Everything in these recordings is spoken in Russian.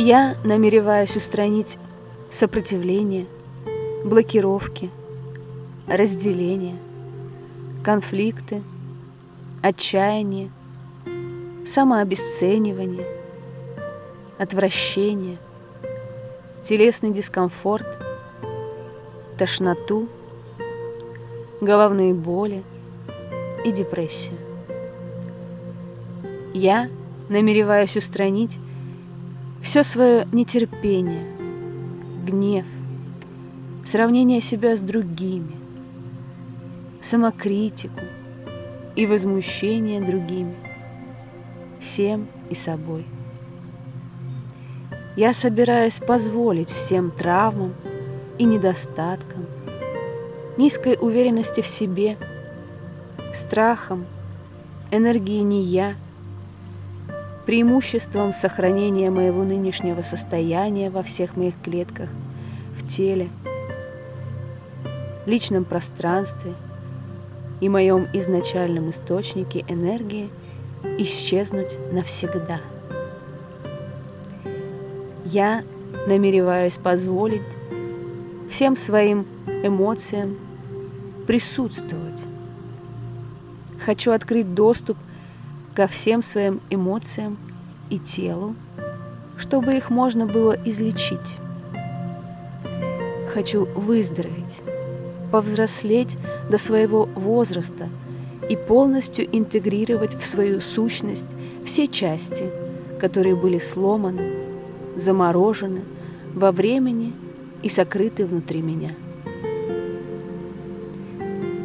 Я намереваюсь устранить сопротивление, блокировки, разделение, конфликты, отчаяние, самообесценивание, отвращение, телесный дискомфорт, тошноту, головные боли и депрессию. Я намереваюсь устранить все свое нетерпение, гнев, сравнение себя с другими, самокритику и возмущение другими, всем и собой. Я собираюсь позволить всем травмам и недостаткам, низкой уверенности в себе, страхам, энергии не я, преимуществом сохранения моего нынешнего состояния во всех моих клетках, в теле, личном пространстве и моем изначальном источнике энергии исчезнуть навсегда. Я намереваюсь позволить всем своим эмоциям присутствовать. Хочу открыть доступ ко всем своим эмоциям и телу, чтобы их можно было излечить. Хочу выздороветь, повзрослеть до своего возраста и полностью интегрировать в свою сущность все части, которые были сломаны, заморожены во времени и сокрыты внутри меня.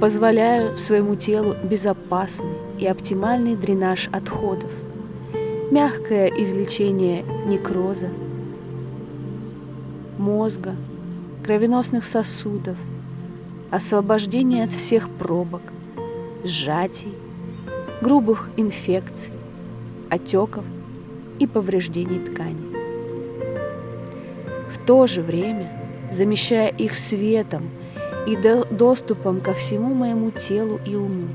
Позволяю своему телу безопасный и оптимальный дренаж отходов, мягкое излечение некроза, мозга, кровеносных сосудов, освобождение от всех пробок, сжатий, грубых инфекций, отеков и повреждений тканей. В то же время, замещая их светом и доступом ко всему моему телу и уму,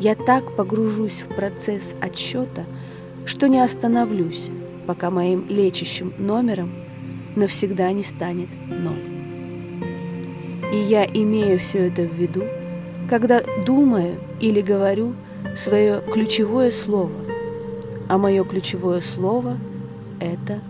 я так погружусь в процесс отсчета, что не остановлюсь, пока моим лечащим номером навсегда не станет ноль. И я имею все это в виду, когда думаю или говорю свое ключевое слово, а мое ключевое слово – это